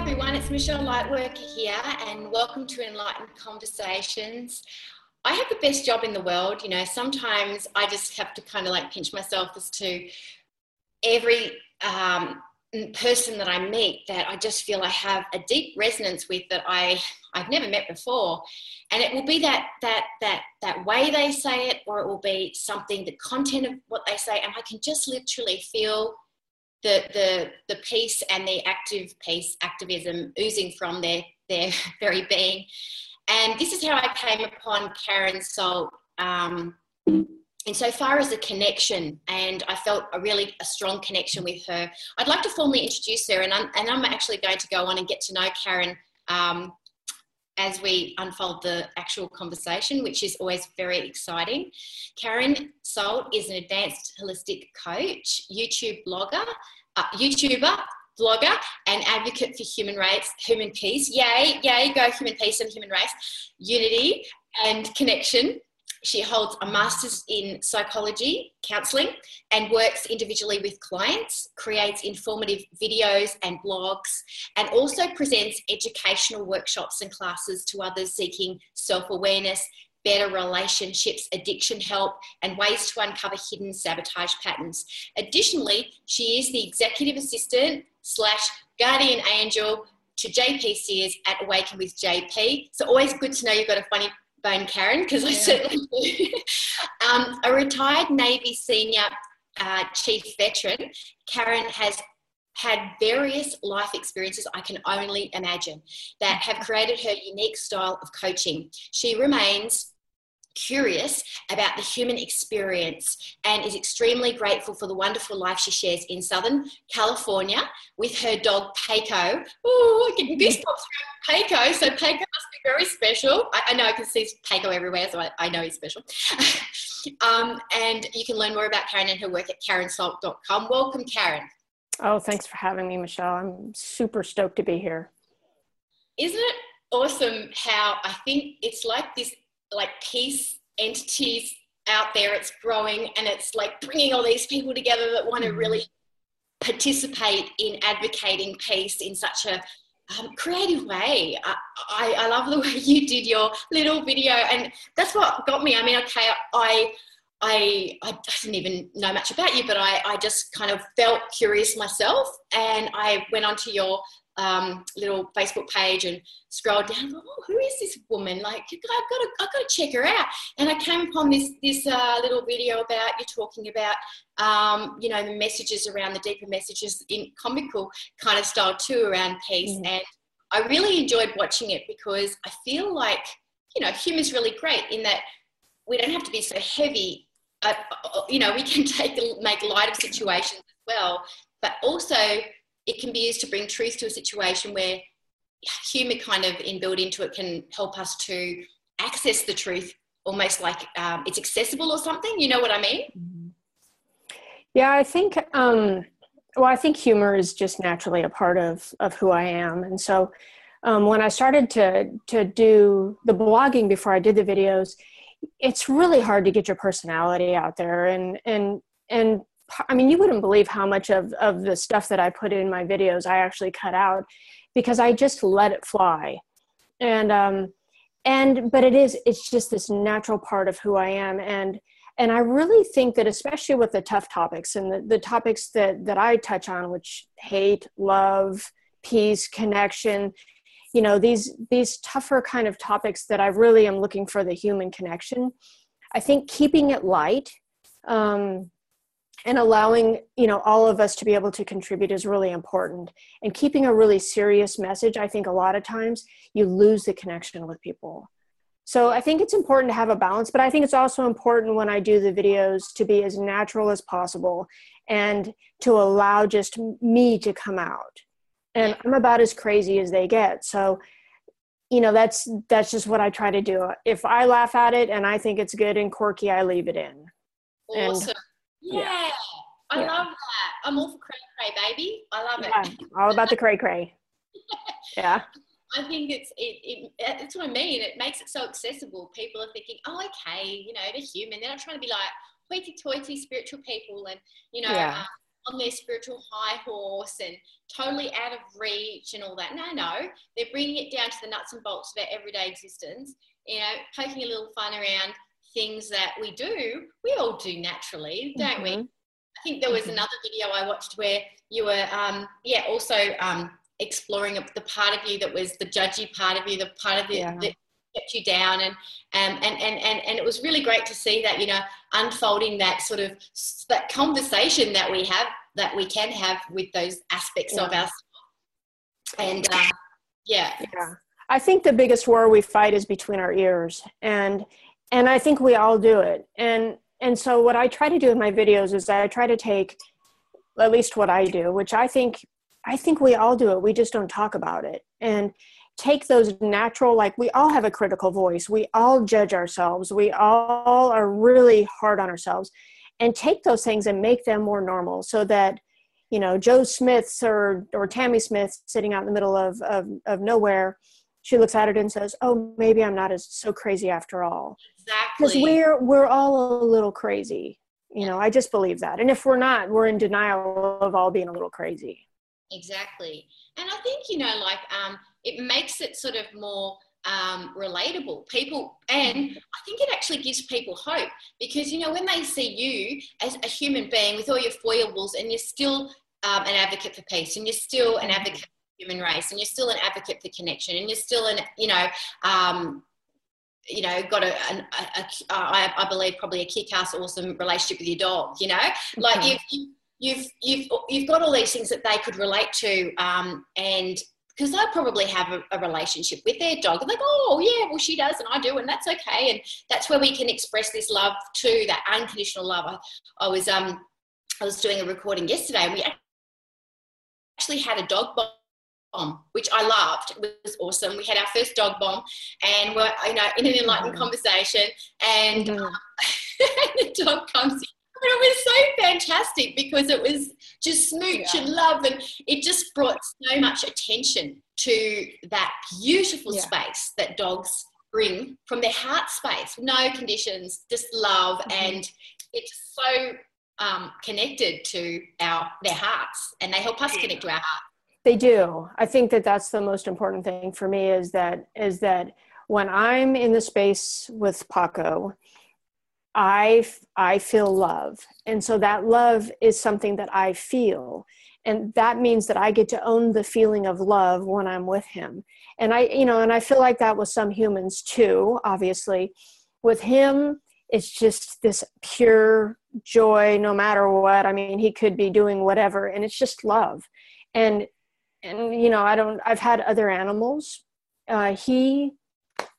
Everyone, it's Michelle Lightworker here, and welcome to Enlightened Conversations. I have the best job in the world. You know, sometimes I just have to kind of like pinch myself as to every um, person that I meet that I just feel I have a deep resonance with that I I've never met before, and it will be that that that that way they say it, or it will be something the content of what they say, and I can just literally feel the the the peace and the active peace activism oozing from their their very being. And this is how I came upon Karen Solt. Um, insofar as a connection, and I felt a really a strong connection with her. I'd like to formally introduce her, and I'm, and I'm actually going to go on and get to know Karen um, as we unfold the actual conversation, which is always very exciting. Karen Solt is an advanced holistic coach, YouTube blogger, uh, YouTuber, blogger, and advocate for human rights, human peace. Yay, yay, go human peace and human rights, unity and connection. She holds a master's in psychology, counseling, and works individually with clients, creates informative videos and blogs, and also presents educational workshops and classes to others seeking self awareness, better relationships, addiction help, and ways to uncover hidden sabotage patterns. Additionally, she is the executive assistant slash guardian angel to JP Sears at Awaken with JP. So always good to know you've got a funny bone, Karen, because I certainly do. um, a retired Navy senior uh, chief veteran, Karen has had various life experiences I can only imagine that have created her unique style of coaching. She remains curious about the human experience and is extremely grateful for the wonderful life she shares in Southern California with her dog Peiko. Oh, I get goosebumps around Peiko. So Peiko must be very special. I, I know I can see Peiko everywhere, so I, I know he's special. um, and you can learn more about Karen and her work at karensolt.com. Welcome, Karen. Oh, thanks for having me, Michelle. I'm super stoked to be here. Isn't it awesome how I think it's like this like peace entities out there. It's growing and it's like bringing all these people together that want to mm-hmm. really participate in advocating peace in such a um, creative way. I, I, I, love the way you did your little video, and that's what got me. I mean, okay, I. I, I didn't even know much about you, but I, I just kind of felt curious myself. And I went onto your um, little Facebook page and scrolled down. Oh, who is this woman? Like, I've got to, I've got to check her out. And I came upon this this uh, little video about you talking about, um, you know, the messages around the deeper messages in comical kind of style too around peace. Mm. And I really enjoyed watching it because I feel like, you know, humor's really great in that we don't have to be so heavy. Uh, uh you know, we can take make light of situations as well, but also it can be used to bring truth to a situation where humor kind of inbuilt into it can help us to access the truth almost like um, it's accessible or something you know what i mean? Mm-hmm. yeah i think um, well i think humor is just naturally a part of of who i am. And so um, when i started to to do the blogging before i did the videos it's really hard to get your personality out there. And and and I mean, you wouldn't believe how much of, of the stuff that I put in my videos I actually cut out because I just let it fly. And, um, and, but it is, it's just this natural part of who I am. And, and I really think that especially with the tough topics and the, the topics that, that I touch on, which hate, love, peace, connection, you know, these, these tougher kind of topics that I really am looking for the human connection. I think keeping it light, um, and allowing you know all of us to be able to contribute is really important. And keeping a really serious message i think a lot of times you lose the connection with people. So i think it's important to have a balance but i think it's also important when i do the videos to be as natural as possible and to allow just me to come out. And i'm about as crazy as they get. So you know that's that's just what i try to do. If i laugh at it and i think it's good and quirky i leave it in. Awesome. and, yeah. yeah. i yeah. love that i'm all for cray cray baby i love it all about the cray cray yeah I think it's it, it that's what I mean. It makes it so accessible. People are thinking, oh, okay, you know, they're human. They're not trying to be like hoity-toity spiritual people, and you know, yeah. um, on their spiritual high horse and totally out of reach and all that. No, no, they're bringing it down to the nuts and bolts of our everyday existence. You know, poking a little fun around things that we do. We all do naturally, don't mm-hmm. we? I think there was mm-hmm. another video I watched where you were, um, yeah, also um, exploring the part of you that was the judgy part of you, the part of you yeah. that kept you down and, um, and, and, and, and it was really great to see that, you know, unfolding that sort of, that conversation that we have, that we can have with those aspects yeah. of us. And um, yeah. Yeah. I think the biggest war we fight is between our ears and, and I think we all do it. And, and so what I try to do in my videos is I try to take at least what I do, which I think I think we all do it. We just don't talk about it. And take those natural, like we all have a critical voice. We all judge ourselves. We all are really hard on ourselves. And take those things and make them more normal so that, you know, Joe Smith's or, or Tammy Smith sitting out in the middle of, of, of nowhere, she looks at it and says, oh, maybe I'm not as so crazy after all. Exactly. Because we're, we're all a little crazy. You know, I just believe that. And if we're not, we're in denial of all being a little crazy. Exactly. And I think, you know, like um, it makes it sort of more um, relatable. People, and I think it actually gives people hope because, you know, when they see you as a human being with all your foibles and you're still um, an advocate for peace and you're still an advocate for human race and you're still an advocate for connection and you're still an, you know, um, you know, got a, a, a, a I, I believe probably a kick-ass, awesome relationship with your dog. You know, like mm-hmm. you, you you've you've you've got all these things that they could relate to, um, and because they'll probably have a, a, relationship with their dog, and like, oh yeah, well she does, and I do, and that's okay, and that's where we can express this love too, that unconditional love. I, I was um I was doing a recording yesterday, and we actually had a dog bomb, which I loved. It was awesome. We had our first dog bomb, and we're you know in an enlightened mm-hmm. conversation, and, mm-hmm. um, the dog comes in but it was so fantastic because it was just smooch yeah. and love and it just brought so much attention to that beautiful yeah. space that dogs bring from their heart space no conditions just love mm-hmm. and it's so um, connected to our their hearts and they help us connect to our heart they do i think that that's the most important thing for me is that is that when i'm in the space with paco I I feel love. And so that love is something that I feel. And that means that I get to own the feeling of love when I'm with him. And I you know, and I feel like that with some humans too, obviously. With him, it's just this pure joy no matter what. I mean, he could be doing whatever and it's just love. And and you know, I don't I've had other animals. Uh he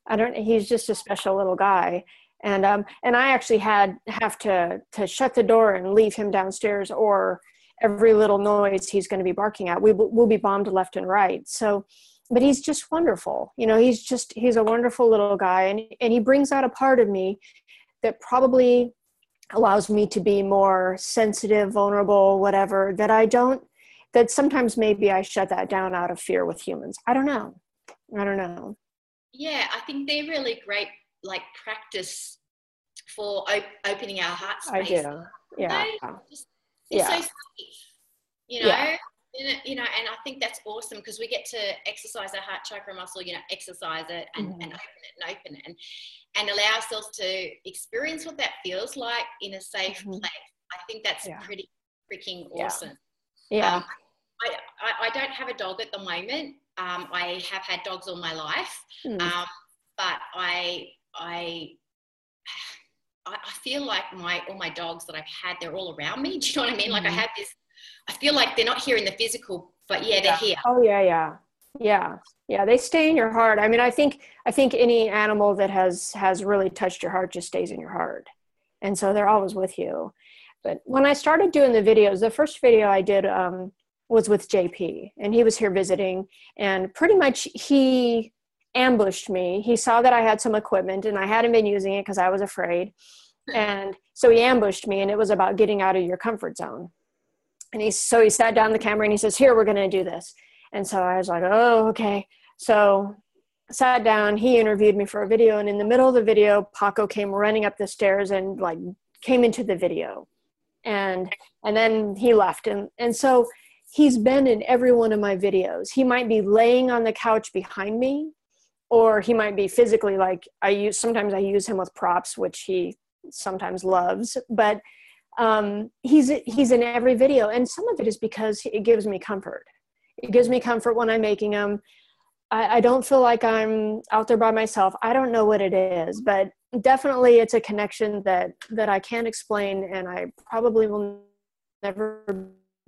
I don't he's just a special little guy and um, and I actually had have to to shut the door and leave him downstairs, or every little noise he's going to be barking at, we will be bombed left and right. So, but he's just wonderful. You know, he's just he's a wonderful little guy, and and he brings out a part of me that probably allows me to be more sensitive, vulnerable, whatever. That I don't. That sometimes maybe I shut that down out of fear with humans. I don't know. I don't know. Yeah, I think they're really great like practice for op- opening our heart space. I do. Yeah. Just, yeah. so safe, you know. Yeah. You know, and I think that's awesome because we get to exercise our heart chakra muscle, you know, exercise it and, mm-hmm. and open it and open it and, and allow ourselves to experience what that feels like in a safe mm-hmm. place. I think that's yeah. pretty freaking awesome. Yeah. Um, I, I, I, don't have a dog at the moment. Um, I have had dogs all my life. Mm. Um, but I I I feel like my all my dogs that I've had, they're all around me. Do you know what I mean? Like. I have this. I feel like they're not here in the physical, but yeah, they're here. Oh yeah, yeah, yeah, yeah. They stay in your heart. I mean, I think I think any animal that has has really touched your heart just stays in your heart, and so they're always with you. But when I started doing the videos, the first video I did um, was with JP, and he was here visiting, and pretty much he ambushed me. He saw that I had some equipment and I hadn't been using it because I was afraid. And so he ambushed me, and it was about getting out of your comfort zone. And he so he sat down the camera and he says, "Here, we're going to do this." And so I was like, "Oh, okay." So sat down. He interviewed me for a video, and in the middle of the video, Paco came running up the stairs and like came into the video, and and then he left. And and so he's been in every one of my videos. He might be laying on the couch behind me, or he might be physically like I use. Sometimes I use him with props, which he sometimes loves, but um, he's he's in every video, and some of it is because it gives me comfort. It gives me comfort when I'm making them. I, I don't feel like I'm out there by myself. I don't know what it is, but definitely it's a connection that that I can't explain, and I probably will never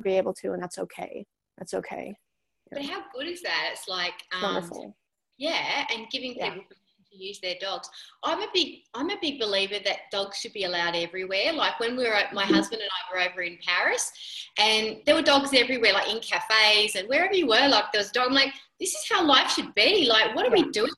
be able to, and that's okay. That's okay. But how good is that? It's like um, Wonderful. yeah, and giving people permission to use their dogs. I'm a big I'm a big believer that dogs should be allowed everywhere. Like when we were at, my husband and I were over in Paris, and there were dogs everywhere, like in cafes and wherever you were. Like there was a dog. I'm like, this is how life should be. Like, what are we doing?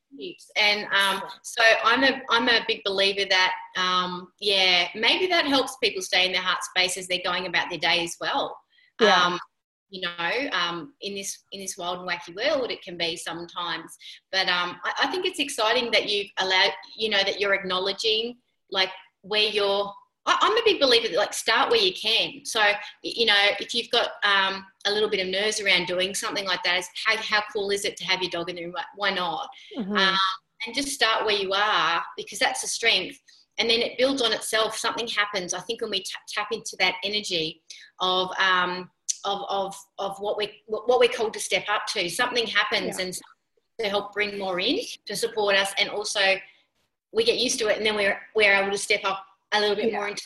And um, so I'm a I'm a big believer that um, yeah, maybe that helps people stay in their heart space as they're going about their day as well. Yeah. Um, you know, um, in this in this wild and wacky world, it can be sometimes. But um, I, I think it's exciting that you've allowed, you know, that you're acknowledging like where you're. I, I'm a big believer that like start where you can. So you know, if you've got um, a little bit of nerves around doing something like that, is how how cool is it to have your dog in the room? Why- not? Mhm. um, and just start where you are because that's a strength and then it builds on itself something happens i think when we ta- tap into that energy of um, of, of, of what we what we're called to step up to something happens and to help bring more in to support us and also we get used to it and then we're we're able to step up a little bit Yeah. more into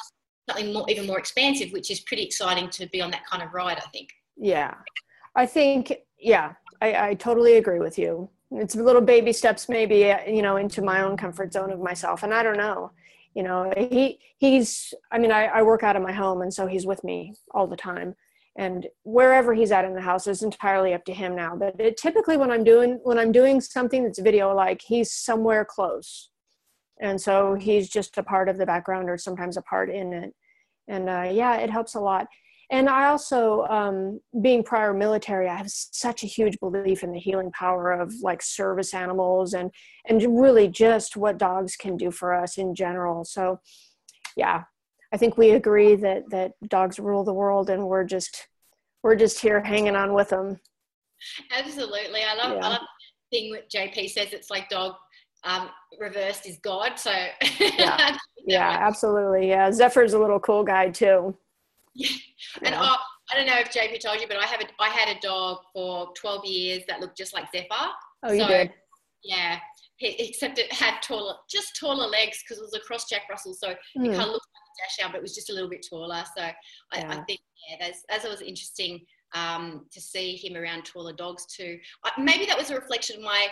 something more even more expansive which is pretty exciting to be on that kind of ride i think Yeah. I think, yeah, I, I totally agree with you. It's little baby steps, maybe, uh, you know, into my own comfort zone of myself. And I don't know, you know, he, he's, I mean, I, I work out of my home and so he's with me all the time. And wherever he's at in the house is entirely up to him now. But it, typically when I'm doing, when I'm doing something that's video, like he's somewhere close. And so he's just a part of the background or sometimes a part in it. And uh, yeah, it helps a lot and I also, um, being prior military, I have such a huge belief in the healing power of like service animals and and really just what dogs can do for us in general. So, yeah, I think we agree that that dogs rule the world, and we're just we're just here hanging on with them. Absolutely. I love, Yeah. I love the thing that JP says it's like dog um, reversed is God. So Yeah. Yeah, absolutely. Yeah, Zephyr's a little cool guy too. And Yeah. oh, I don't know if JP told you, but I have a I had a dog for 12 years that looked just like Zephyr. Oh, you so- did. Yeah. Except it had taller, just taller legs because it was a cross Jack Russell. So it Hmm. kind of looked like a dachshund, but it was just a little bit taller. So I, I think, yeah, that's, as it was interesting um, to see him around taller dogs too. I, maybe that was a reflection of my,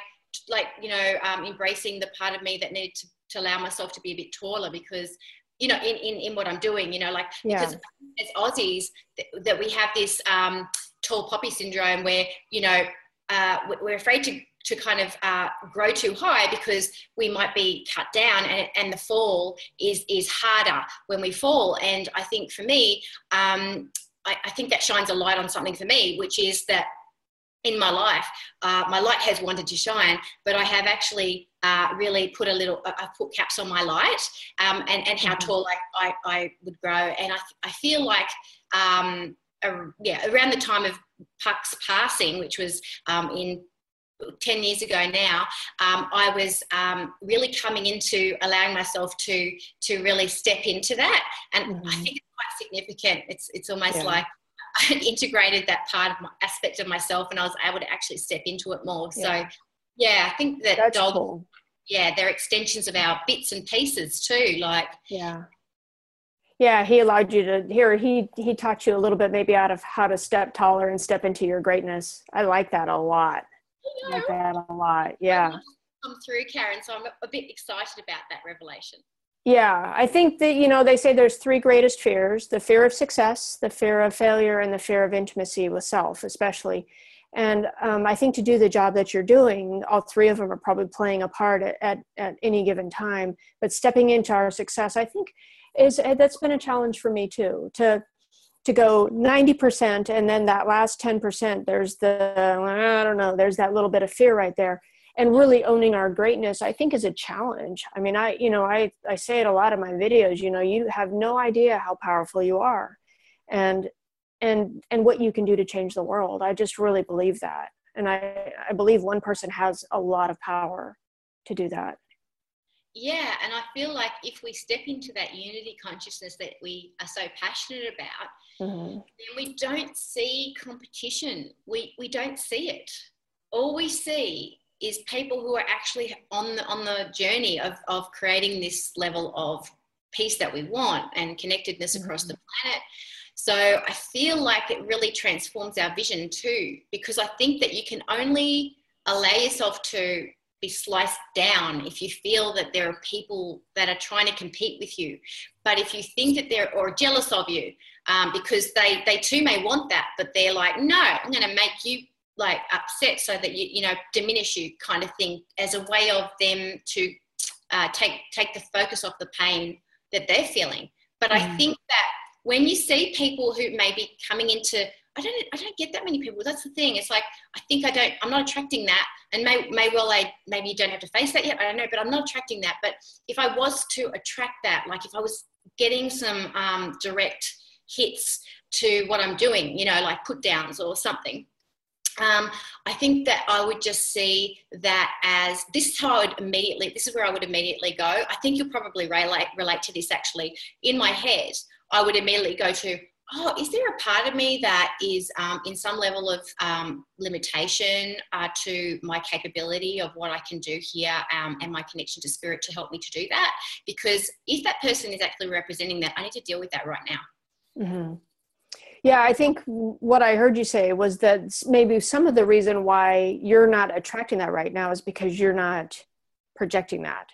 like, you know, um, embracing the part of me that needed to, to allow myself to be a bit taller because, you know, in, in, in what I'm doing, you know, like, Yeah. because as Aussies, th- that we have this um, tall poppy syndrome where, you know, uh, we're afraid to, to kind of uh, grow too high because we might be cut down and, and the fall is, is harder when we fall. And I think for me, um, I, I think that shines a light on something for me, which is that in my life, uh, my light has wanted to shine, but I have actually uh, really put a little, I- I've put caps on my light um, and, and how Mhm. tall I, I, I would grow. And I, I feel like, um, uh, yeah, around the time of Puck's passing, which was um, in 10 years ago now, um, I was um, really coming into allowing myself to to really step into that, and I Mhm. think it's quite significant. It's it's almost Yeah. like I integrated that part of my aspect of myself, and I was able to actually step into it more. So, Yeah. yeah, I think that That's dogs, cool. yeah, they're extensions of our bits and pieces too. Like, Yeah. Yeah, he allowed you to here he he taught you a little bit maybe out of how to step taller and step into your greatness. I like that a lot. I you know, like that a lot. Yeah. come through, Karen. So I'm a, a bit excited about that revelation. Yeah, I think that you know they say there's three greatest fears: the fear of success, the fear of failure, and the fear of intimacy with self, especially. And um, I think to do the job that you're doing, all three of them are probably playing a part at, at, at any given time. But stepping into our success, I think, is that's been a challenge for me too. To to go 90% and then that last 10% there's the i don't know there's that little bit of fear right there. And really owning our greatness i think is a challenge. I mean i you know i i say it a lot in my videos you know you have no idea how powerful you are. And and and what you can do to change the world. I just really believe that. And i i believe one person has a lot of power to do that yeah and i feel like if we step into that unity consciousness that we are so passionate about mm-hmm. then we don't see competition we we don't see it all we see is people who are actually on the on the journey of of creating this level of peace that we want and connectedness mm-hmm. across the planet so I feel like it really transforms our vision too, because I think that you can only allow yourself to be sliced down if you feel that there are people that are trying to compete with you. But if you think that they're or jealous of you, um, because they they too may want that, but they're like, no, I'm going to make you like upset so that you you know diminish you kind of thing as a way of them to uh, take take the focus off the pain that they're feeling. But mm. I think that when you see people who may be coming into I don't I don't get that many people. That's the thing. It's like I think I don't I'm not attracting that. And may may well I maybe you don't have to face that yet. I don't know, but I'm not attracting that. But if I was to attract that, like if I was getting some um, direct hits to what I'm doing, you know, like put downs or something. Um, I think that I would just see that as this is how I would immediately, this is where I would immediately go. I think you'll probably relate, relate to this actually. In my head, I would immediately go to, oh, is there a part of me that is um, in some level of um, limitation uh, to my capability of what I can do here um, and my connection to spirit to help me to do that? Because if that person is actually representing that, I need to deal with that right now. Mm-hmm. Yeah, I think what I heard you say was that maybe some of the reason why you're not attracting that right now is because you're not projecting that.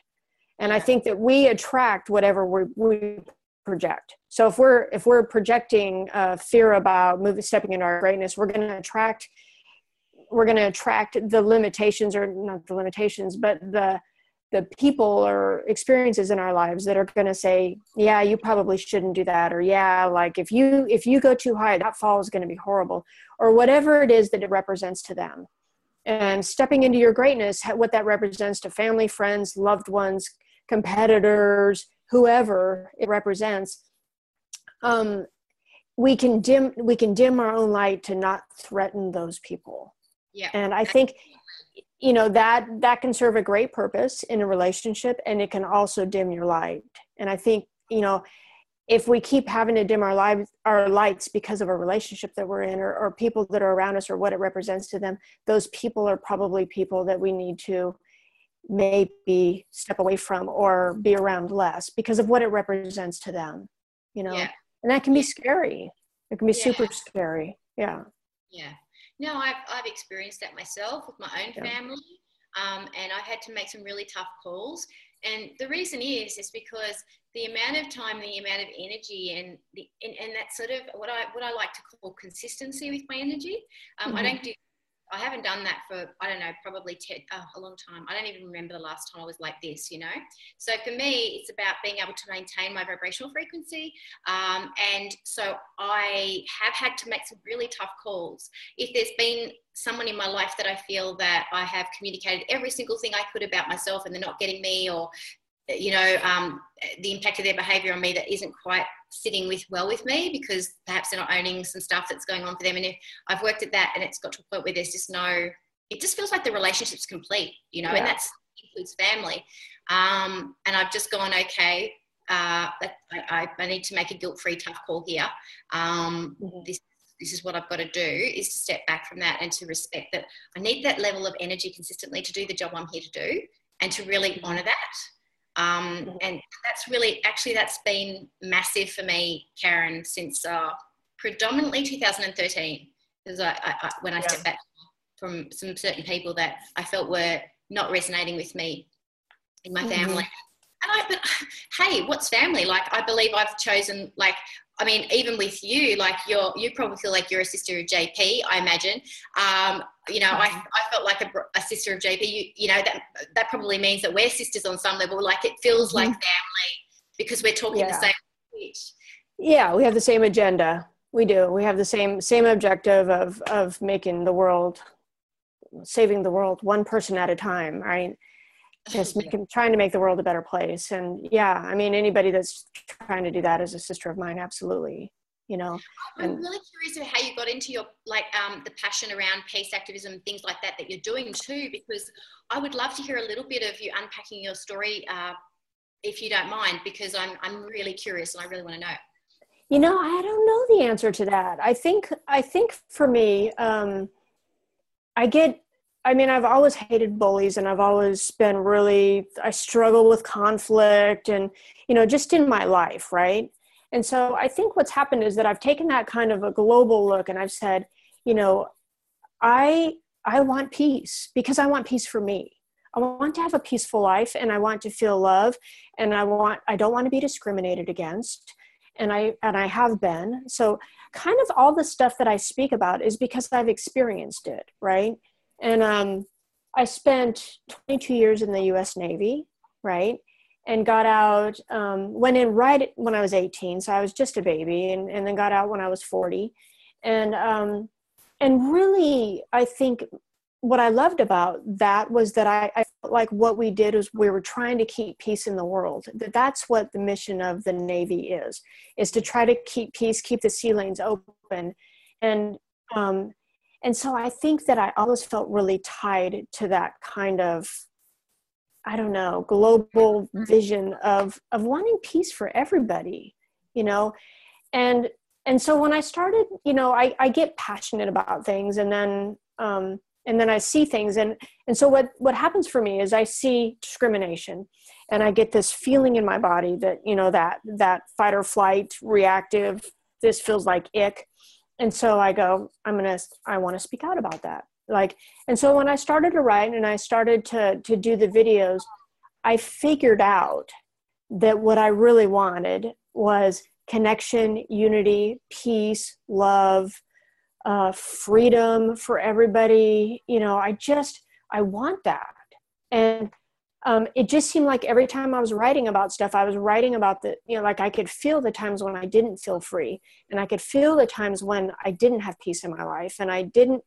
And I think that we attract whatever we, we project. So if we're if we're projecting uh, fear about moving stepping into our greatness, we're going to attract we're going to attract the limitations or not the limitations, but the the people or experiences in our lives that are going to say yeah you probably shouldn't do that or yeah like if you if you go too high that fall is going to be horrible or whatever it is that it represents to them and stepping into your greatness what that represents to family friends loved ones competitors whoever it represents um, we can dim we can dim our own light to not threaten those people. Yeah. And i think you know that that can serve a great purpose in a relationship and it can also dim your light. And i think you know if we keep having to dim our lives our lights because of a relationship that we're in or, or people that are around us or what it represents to them those people are probably people that we need to maybe step away from or be around less because of what it represents to them you know yeah. and that can be scary it can be yeah. super scary yeah yeah no I've, I've experienced that myself with my own yeah. family um, and i've had to make some really tough calls and the reason is is because the amount of time the amount of energy and the and, and that sort of what i what i like to call consistency with my energy um, mm-hmm. i don't do I haven't done that for, I don't know, probably ten, oh, a long time. I don't even remember the last time I was like this, you know? So for me, it's about being able to maintain my vibrational frequency. Um, and so I have had to make some really tough calls. If there's been someone in my life that I feel that I have communicated every single thing I could about myself and they're not getting me or you know um, the impact of their behavior on me that isn't quite sitting with well with me because perhaps they're not owning some stuff that's going on for them and if i've worked at that and it's got to a point where there's just no it just feels like the relationship's complete you know yeah. and that's includes family um, and i've just gone okay uh, I, I, need to make a guilt-free tough call here um, mm-hmm. this this is what I've got to do is to step back from that and to respect that I need that level of energy consistently to do the job I'm here to do and to really mm-hmm. honor that um, mm-hmm. and that's really, actually, that's been massive for me, Karen, since uh, predominantly 2013. Because I, I, I, when I yeah. stepped back from some certain people that I felt were not resonating with me in my mm-hmm. family. And I, but hey, what's family? Like, I believe I've chosen, like, I mean, even with you, like you're, you probably feel like you're a sister of JP, I imagine. Um, you know, I, I felt like a, a sister of JP. You, you, know, that that probably means that we're sisters on some level. Like it feels mm-hmm. like family because we're talking yeah. the same speech. Yeah, we have the same agenda. We do. We have the same same objective of of making the world, saving the world one person at a time, right? Just making, trying to make the world a better place. And yeah, I mean, anybody that's trying to do that is a sister of mine. Absolutely you know i'm really curious about how you got into your like um, the passion around peace activism things like that that you're doing too because i would love to hear a little bit of you unpacking your story uh, if you don't mind because i'm i'm really curious and i really want to know you know, I don't know the answer to that. I think I think for me, um, I get. I mean, I've always hated bullies, and I've always been really. I struggle with conflict, and you know, just in my life, right? And so I think what's happened is that I've taken that kind of a global look, and I've said, you know, I I want peace because I want peace for me. I want to have a peaceful life, and I want to feel love, and I want I don't want to be discriminated against and I and I have been. So kind of all the stuff that I speak about is because I've experienced it, right? And um, I spent 22 years in the U.S. Navy, right? And got out, um, went in right when I was 18, so I was just a baby, and, and then got out when I was 40, and um, and really, I think what I loved about that was that I, I, felt like what we did was we were trying to keep peace in the world. That that's what the mission of the Navy is, is to try to keep peace, keep the sea lanes open. And um, and so I think that I always felt really tied to that kind of I don't know, global vision of of wanting peace for everybody, you know. And and so when I started, you know, I, I get passionate about things and then um and then i see things. And and so what what happens for me is i see discrimination and i get this feeling in my body that you know that that fight or flight reactive this feels like ick and so i go i'm gonna i want to speak out about that like and so when i started to write and i started to to do the videos i figured out that what i really wanted was connection unity peace love uh, freedom for everybody. You know, I just, I want that. And um, it just seemed like every time I was writing about stuff, I was writing about the, you know, like I could feel the times when I didn't feel free. And I could feel the times when I didn't have peace in my life and I didn't,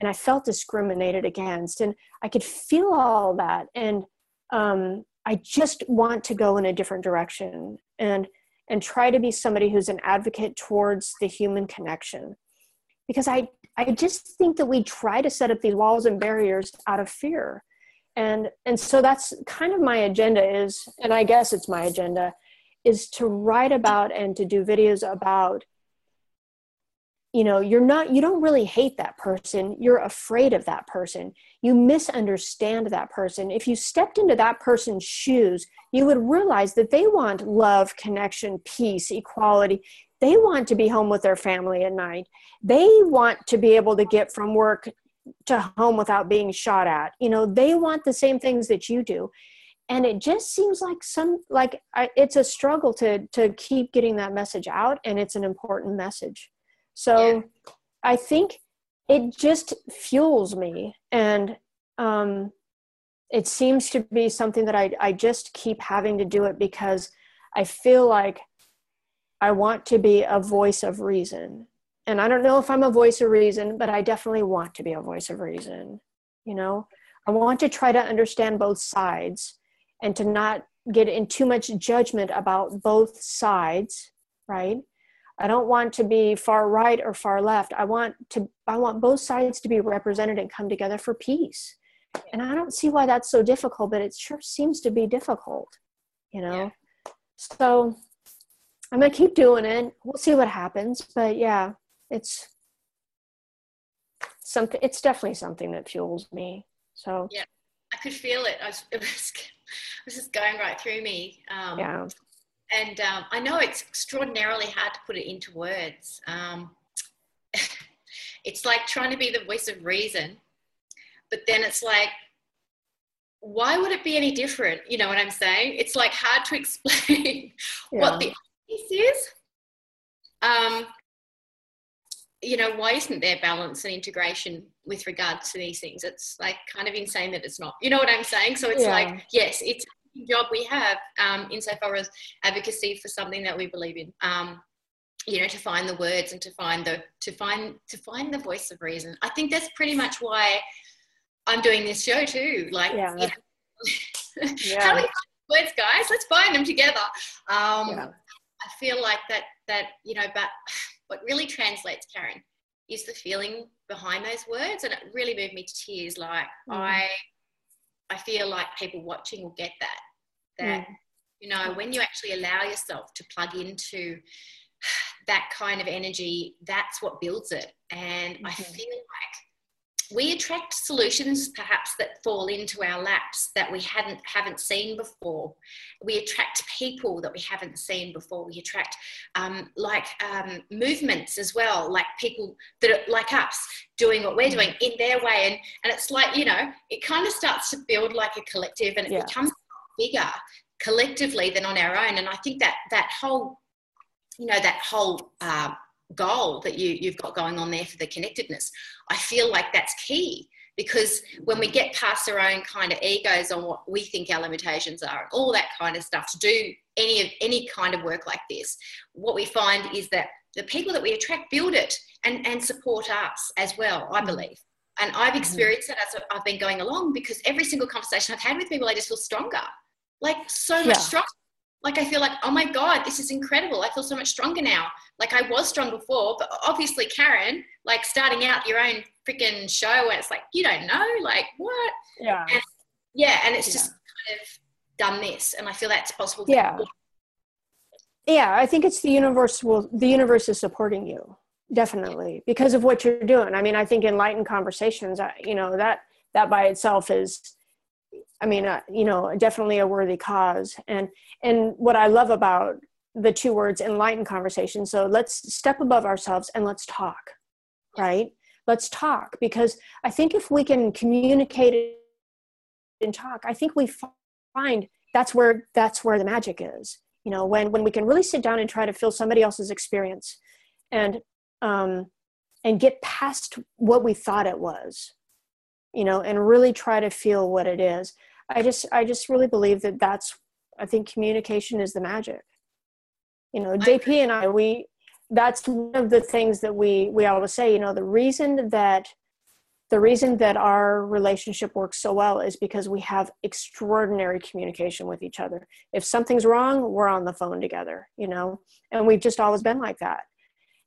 and I felt discriminated against. And I could feel all that. And um, I just want to go in a different direction and, and try to be somebody who's an advocate towards the human connection because I, I just think that we try to set up these walls and barriers out of fear. And, and so that's kind of my agenda is, and I guess it's my agenda, is to write about and to do videos about you know you're not you don't really hate that person. You're afraid of that person. You misunderstand that person. If you stepped into that person's shoes you would realize that they want love connection peace equality. They want to be home with their family at night. They want to be able to get from work to home without being shot at you know they want the same things that you do and it just seems like some like I, it's a struggle to to keep getting that message out and it's an important message so yeah. i think it just fuels me and um it seems to be something that I, I just keep having to do it because i feel like I want to be a voice of reason. And I don't know if I'm a voice of reason, but I definitely want to be a voice of reason. You know, I want to try to understand both sides and to not get in too much judgment about both sides, right? I don't want to be far right or far left. I want to I want both sides to be represented and come together for peace. And I don't see why that's so difficult, but it sure seems to be difficult, you know. Yeah. So I'm gonna keep doing it. We'll see what happens. But yeah, it's something. It's definitely something that fuels me. So yeah, I could feel it. I was, it was, it was just going right through me. Um, yeah. And um, I know it's extraordinarily hard to put it into words. Um, it's like trying to be the voice of reason, but then it's like why would it be any different? You know what I'm saying? It's like hard to explain yeah. what the this is. Um, you know, why isn't there balance and integration with regard to these things? It's like kind of insane that it's not. You know what I'm saying? So it's yeah. like, yes, it's a job we have um, insofar as advocacy for something that we believe in. Um, you know, to find the words and to find the to find to find the voice of reason. I think that's pretty much why I'm doing this show too. Like, yeah. You know, yeah. how do we words, guys? Let's find them together. Um, yeah. I feel like that that you know, but what really translates, Karen, is the feeling behind those words, and it really moved me to tears. Like mm. I, I feel like people watching will get that. That mm. you know, when you actually allow yourself to plug into that kind of energy, that's what builds it. And mm-hmm. I feel like we attract solutions perhaps that fall into our laps that we hadn't haven't seen before. We attract people that we haven't seen before. We attract um, like um, movements as well like people that are like us doing what we're doing in their way. And and it's like you know it kind of starts to build like a collective and it yeah. becomes bigger collectively than on our own. And i think that that whole you know that whole uh, goal that you, you've got going on there for the connectedness. I feel like that's key because when we get past our own kind of egos on what we think our limitations are and all that kind of stuff to do any of any kind of work like this, what we find is that the people that we attract build it and, and support us as well, I mm. believe. And I've mm-hmm. experienced that as I've been going along because every single conversation I've had with people, I just feel stronger, like so much stronger like I feel like, oh my God, this is incredible. I feel so much stronger now. Like I was strong before, but obviously, Karen, like starting out your own freaking show where it's like, you don't know, like what? Yeah. And, yeah. And it's yeah. just kind of done this. And I feel that's possible. Yeah. Yeah. I think it's the universe will, the universe is supporting you definitely because of what you're doing. I mean, I think enlightened conversations, you know, that, that by itself is, I mean, uh, you know, definitely a worthy cause. And and what I love about the two words enlightened conversation. So let's step above ourselves and let's talk, right? Let's talk because I think if we can communicate and talk, I think we find that's where that's where the magic is. You know, when when we can really sit down and try to feel somebody else's experience, and um, and get past what we thought it was, you know, and really try to feel what it is. I just I just really believe that that's I think communication is the magic. You know, JP and I we that's one of the things that we we always say, you know, the reason that the reason that our relationship works so well is because we have extraordinary communication with each other. If something's wrong, we're on the phone together, you know, and we've just always been like that.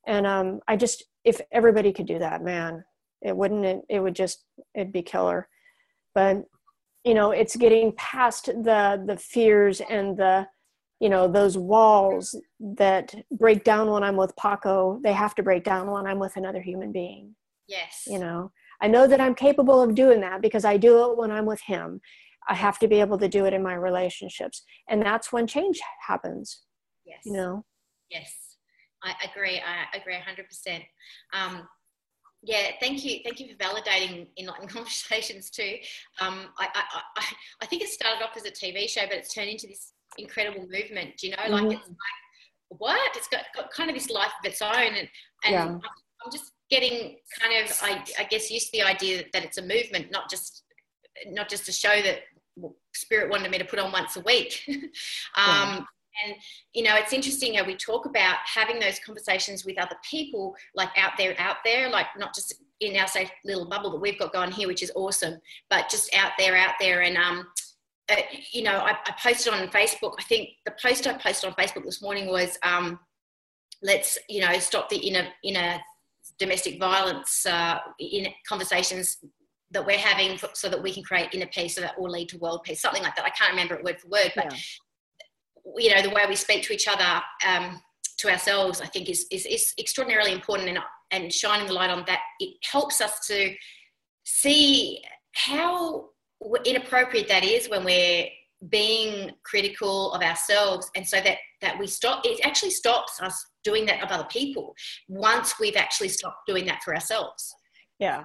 And um, I just, if everybody could do that, man, it wouldn't, it, it would just, it'd be killer. But you know it's getting past the the fears and the you know those walls that break down when i'm with paco. They have to break down when i'm with another human being. Yes. You know i know that i'm capable of doing that because i do it when i'm with him. I have to be able to do it in my relationships. And that's when change happens yes. you know? Yes. I agree. I agree 100% um, yeah, thank you. Thank you for validating Enlightened Conversations too. Um, I, I, I, think it started off as a TV show, but it's turned into this incredible movement. Do you know, mm-hmm. like it's like what? It's got, got kind of this life of its own, and and yeah. I'm just getting kind of, I, I guess, used to the idea that it's a movement, not just not just a show that Spirit wanted me to put on once a week. um, yeah. And, you know, it's interesting how we talk about having those conversations with other people, like out there, out there, like not just in our safe little bubble that we've got going here, which is awesome, but just out there, out there. And, um, uh, you know, I, I, posted on Facebook, I think the post I posted on Facebook this morning was, um, let's, you know, stop the inner, inner domestic violence uh, in conversations that we're having so that we can create inner peace so that will lead to world peace something like that i can't remember it word for word but yeah you know the way we speak to each other um, to ourselves i think is, is, is extraordinarily important and, and shining the light on that it helps us to see how inappropriate that is when we're being critical of ourselves and so that that we stop it actually stops us doing that of other people once we've actually stopped doing that for ourselves yeah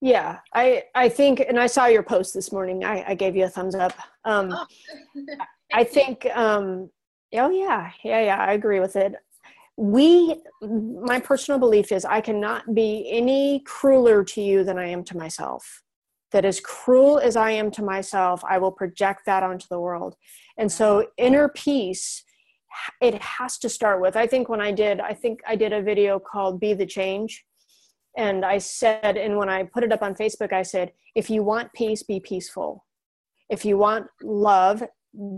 Yeah, I I think, and I saw your post this morning. I, I gave you a thumbs up. Um, oh. I think, um, oh yeah, yeah, yeah. I agree with it. We, my personal belief is, I cannot be any crueler to you than I am to myself. That as cruel as I am to myself, I will project that onto the world. And so, inner peace, it has to start with. I think when I did, I think I did a video called "Be the Change." and I said, and when I put it up on Facebook, I said, if you want peace, be peaceful. If you want love,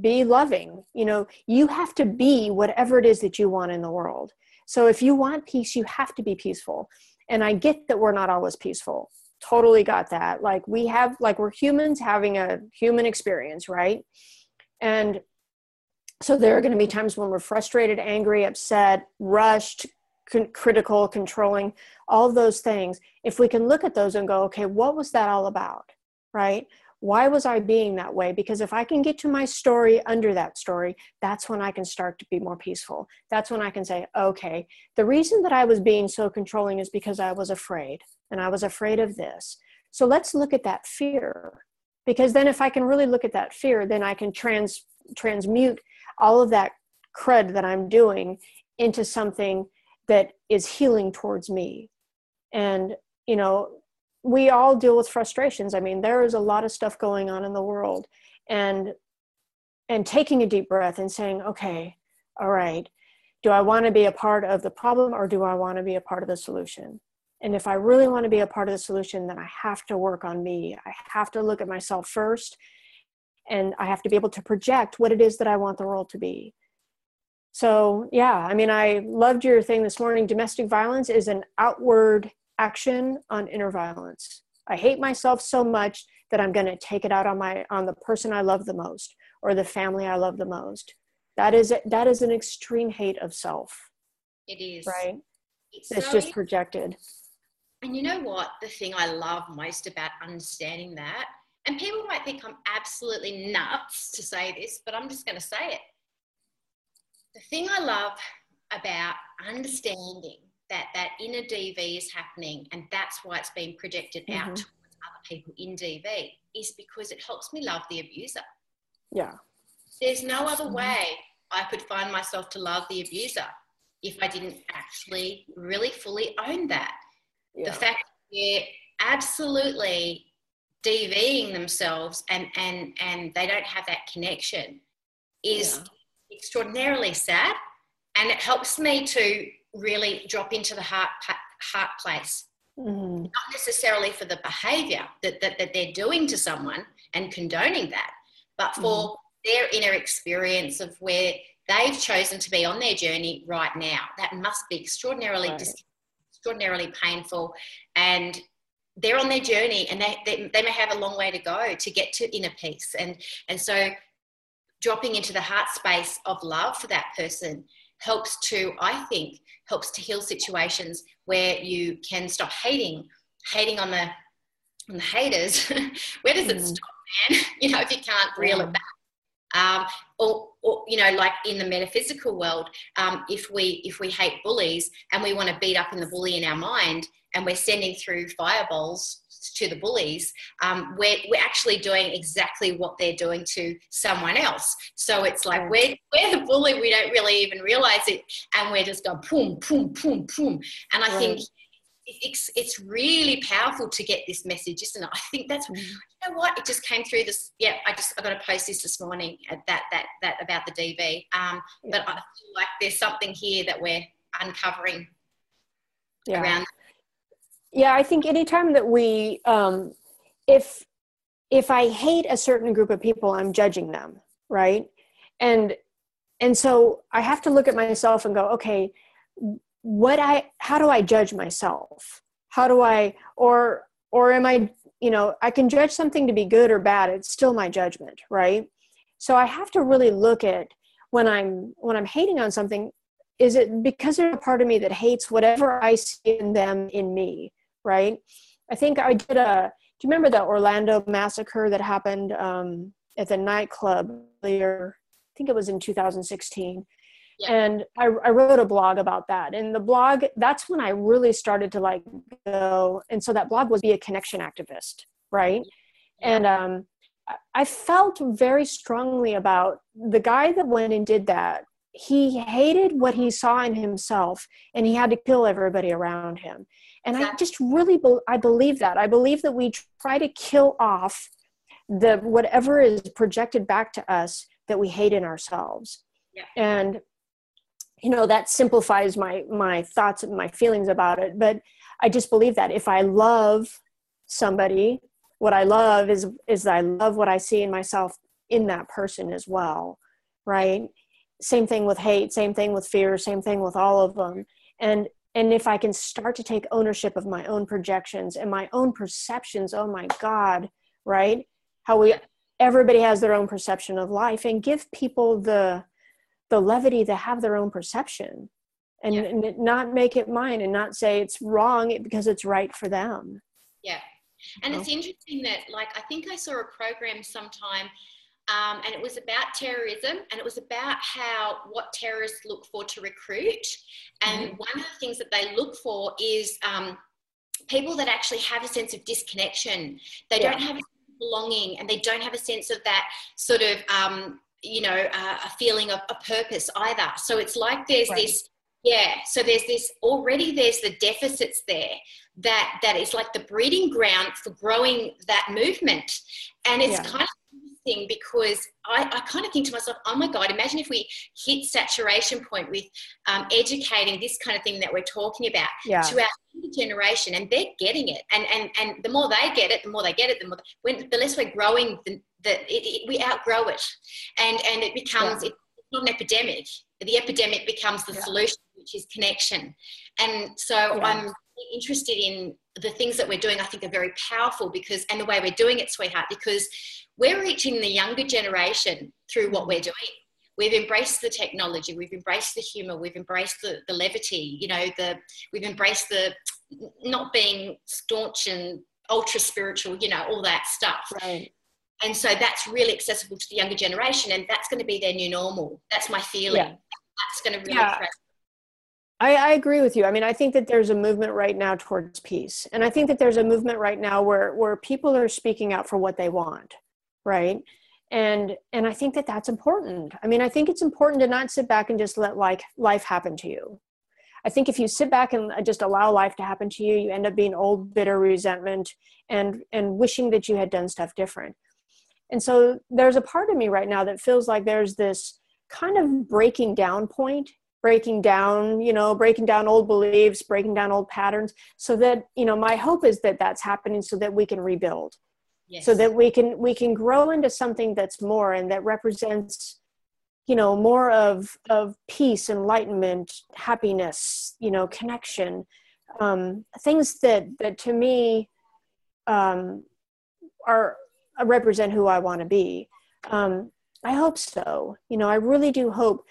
be loving. You know, you have to be whatever it is that you want in the world. So if you want peace, you have to be peaceful. And I get that we're not always peaceful. Totally got that. Like we have, like we're humans having a human experience, right? And so there are going to be times when we're frustrated, angry, upset, rushed, con- critical, controlling, all those things. If we can look at those and go, okay, what was that all about? Right? Why was I being that way? Because if I can get to my story under that story, that's when I can start to be more peaceful. That's when I can say, okay, the reason that I was being so controlling is because I was afraid and I was afraid of this. So let's look at that fear. Because then if I can really look at that fear, then I can trans transmute all of that crud that I'm doing into something that is healing towards me and you know we all deal with frustrations. I mean there is a lot of stuff going on in the world and and taking a deep breath and saying okay all right do i want to be a part of the problem or do i want to be a part of the solution? And if i really want to be a part of the solution then i have to work on me. I have to look at myself first and i have to be able to project what it is that i want the world to be. So, yeah, I mean, I loved your thing this morning. Domestic violence is an outward action on inner violence. I hate myself so much that I'm going to take it out on my on the person I love the most or the family I love the most. That is that is an extreme hate of self. It is. Right? It's, it's so just projected. And you know what? The thing I love most about understanding that, and people might think I'm absolutely nuts to say this, but I'm just going to say it the thing I love about understanding that that inner DV is happening and that's why it's being projected mm-hmm. out towards other people in DV is because it helps me love the abuser. Yeah. There's no other mm-hmm. way I could find myself to love the abuser if I didn't actually really fully own that. Yeah. The fact that they're absolutely DVing themselves and and and they don't have that connection is yeah extraordinarily sad and it helps me to really drop into the heart heart place mm. not necessarily for the behavior that, that, that they're doing to someone and condoning that but for mm. their inner experience of where they've chosen to be on their journey right now that must be extraordinarily right. extraordinarily painful and they're on their journey and they, they, they may have a long way to go to get to inner peace and and so dropping into the heart space of love for that person helps to, I think, helps to heal situations where you can stop hating, hating on the on the haters. where does mm. it stop, man? You know, if you can't reel yeah. it back. Um, or, or, you know, like in the metaphysical world, um, if we if we hate bullies and we want to beat up in the bully in our mind, and we're sending through fireballs to the bullies, um, we're, we're actually doing exactly what they're doing to someone else. So it's like we're, we're the bully, we don't really even realize it, and we're just going boom, boom, boom, boom. And I right. think it's, it's really powerful to get this message, isn't it? I think that's mm. you know what it just came through this. Yeah, I just I got to post this this morning that that that about the DV. Um, yeah. But I feel like there's something here that we're uncovering yeah. around yeah i think anytime that we um if if i hate a certain group of people i'm judging them right and and so i have to look at myself and go okay what i how do i judge myself how do i or or am i you know i can judge something to be good or bad it's still my judgment right so i have to really look at when i'm when i'm hating on something is it because there's a part of me that hates whatever i see in them in me right? I think I did a. Do you remember the Orlando massacre that happened um, at the nightclub earlier? I think it was in 2016. Yeah. and I, I wrote a blog about that. And the blog that's when i really started to like go and so that blog was be a connection activist right? Yeah. and um i felt very strongly about the guy that went and did that. He hated what he saw in himself and he had to kill everybody around him. And i just really be- i believe that. I believe that we try to kill off the whatever is projected back to us that we hate in ourselves. Yeah. and you know that simplifies my my thoughts and my feelings about it. But i just believe that if i love somebody what i love is is i love what i see in myself in that person as well right? Same thing with hate same thing with fear same thing with all of them. And and if i can start to take ownership of my own projections and my own perceptions oh my god right? How we everybody has their own perception of life and give people the the levity to have their own perception and, yeah. and not make it mine and not say it's wrong because it's right for them yeah and it's interesting that like i think i saw a program sometime um, and it was about terrorism and it was about how what terrorists look for to recruit and mm-hmm. one of the things that they look for is um, people that actually have a sense of disconnection they yeah. don't have a sense of belonging and they don't have a sense of that sort of um, you know uh, a feeling of a purpose either so it's like there's right. this yeah so there's this already there's the deficits there that that is like the breeding ground for growing that movement and it's yeah. kind of interesting because I, I kind of think to myself oh my god imagine if we hit saturation point with um, educating this kind of thing that we're talking about yeah. to our generation and they're getting it and and and the more they get it the more they get it the more when the less we're growing the, the it, it, we outgrow it and and it becomes yeah. it's not an epidemic the epidemic becomes the yeah. solution which is connection and so i'm interested in the things that we're doing i think are very powerful because and the way we're doing it sweetheart because we're reaching the younger generation through what we're doing. We've embraced the technology we've embraced the humor we've embraced the, the levity you know the we've embraced the not being staunch and ultra spiritual you know all that stuff. Right. And so that's really accessible to the younger generation and that's going to be their new normal. That's my feeling. Yeah. that's going to really yeah. I, I, agree with you. I mean, I think that there's a movement right now towards peace, and I think that there's a movement right now where where people are speaking out for what they want, right? And and I think that that's important. I mean, I think it's important to not sit back and just let like life happen to you. I think if you sit back and uh, just allow life to happen to you, you end up being old, bitter resentment and and wishing that you had done stuff different. And so there's a part of me right now that feels like there's this kind of breaking down point breaking down you know breaking down old beliefs breaking down old patterns so that you know my hope is that that's happening so that we can rebuild yes. so that we can we can grow into something that's more and that represents you know more of of peace enlightenment happiness you know connection um things that that to me um are represent who I want to be. Um, I hope so. You know, I really do hope.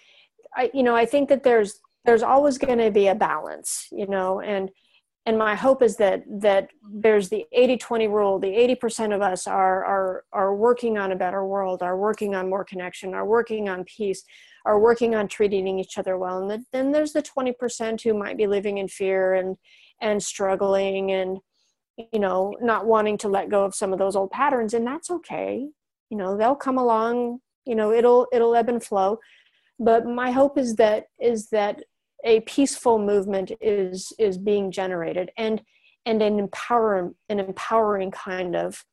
I, you know, I think that there's there's always going to be a balance. You know, and and my hope is that that there's the 80-20 rule. The 80% of us are are are working on a better world, are working on more connection, are working on peace, are working on treating each other well. And the, then there's the 20% who might be living in fear and and struggling and you know not wanting to let go of some of those old patterns and that's okay you know they'll come along you know it'll it'll ebb and flow but my hope is that is that a peaceful movement is is being generated and and an empower an empowering kind of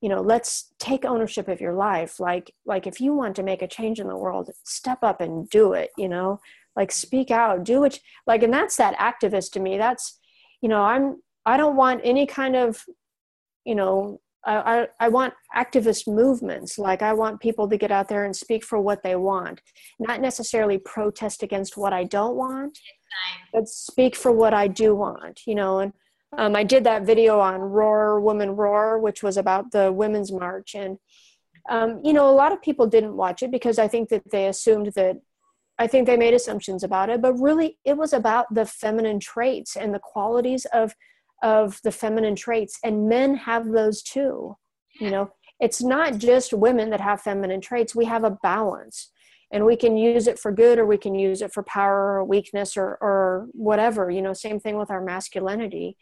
you know let's take ownership of your life. Like like if you want to make a change in the world step up and do it you know like speak out do it like and that's that activist to me. That's you know i'm I don't want any kind of, you know, I, I, want activist movements. Like I want people to get out there and speak for what they want, not necessarily protest against what I don't want, but speak for what I do want. You know, and um, I did that video on Roar Woman Roar, which was about the Women's March, and um, you know, a lot of people didn't watch it because I think that they assumed that I think they made assumptions about it, but really it was about the feminine traits and the qualities of of the feminine traits and men have those too. You know it's not just women that have feminine traits. We have a balance and we can use it for good or we can use it for power or weakness or or whatever. You know same thing with our masculinity.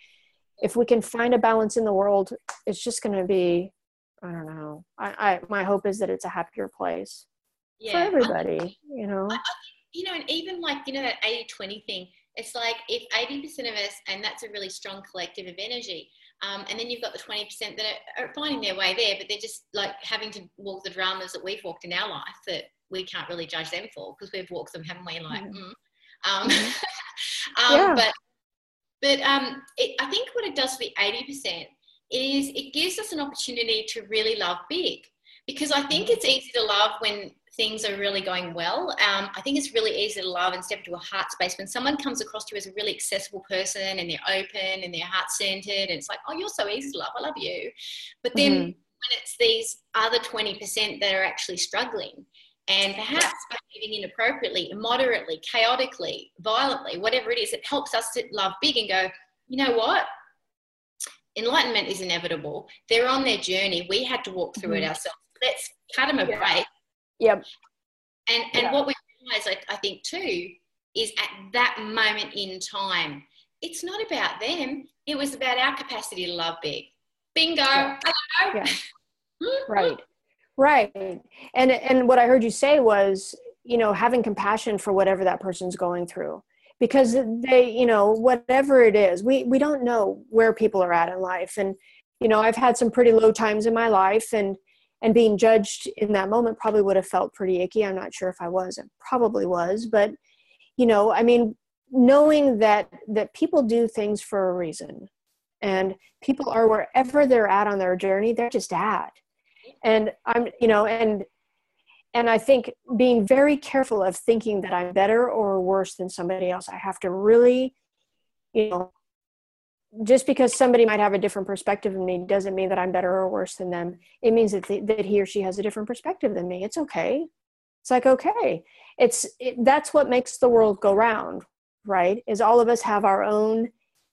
If we can find a balance in the world it's just going to be i don't know. I, I my hope is that it's a happier place yeah. for everybody you know? You know and even like you know that 80 20 thing it's like if 80% of us and that's a really strong collective of energy um, and then you've got the 20% that are, are, finding their way there but they're just like having to walk the dramas that we've walked in our life that we can't really judge them for because we've walked them haven't we like mm. Mm. Um, mm-hmm. um, yeah. but but um, it, I think what it does for the 80% is it gives us an opportunity to really love big because I think it's easy to love when things are really going well. Um, I think it's really easy to love and step into a heart space when someone comes across to you as a really accessible person and they're open and they're heart centered and it's like, oh, you're so easy to love. I love you. But then mm-hmm. when it's these other 20% that are actually struggling and perhaps behaving inappropriately, immoderately, chaotically, violently, whatever it is, it helps us to love big and go, you know what? Enlightenment is inevitable. They're on their journey. We had to walk through mm-hmm. it ourselves. Let's cut them a yeah. break. Yep. And and yeah. what we realize, I, I think too, is at that moment in time, it's not about them. It was about our capacity to love big. Bingo. Yeah. Yeah. Hmm? right. Right. And and what I heard you say was, you know, having compassion for whatever that person's going through. Because they, you know, whatever it is, we we don't know where people are at in life. And, you know, I've had some pretty low times in my life and and being judged in that moment probably would have felt pretty icky. I'm not sure if I was. It probably was, but you know, I mean, knowing that that people do things for a reason and people are wherever they're at on their journey, they're just at and i'm you know and and i think being very careful of thinking that i'm better or worse than somebody else i have to really you know just because somebody might have a different perspective than me doesn't mean that i'm better or worse than them it means that, that he or she has a different perspective than me it's okay it's like okay it's it, that's what makes the world go round right is all of us have our own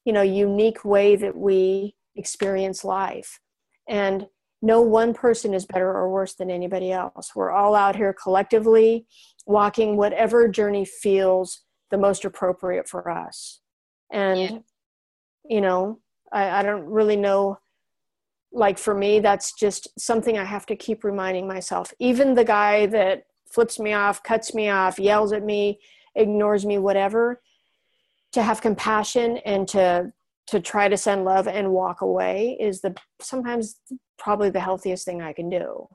you know unique way that we experience life and no one person is better or worse than anybody else. We're all out here collectively walking whatever journey feels the most appropriate for us. And, yeah. You know, I, I don't really know. Like for me, that's just something I have to keep reminding myself. Even the guy that flips me off, cuts me off, yells at me, ignores me, whatever, to have compassion and to to try to send love and walk away is the sometimes probably the healthiest thing I can do.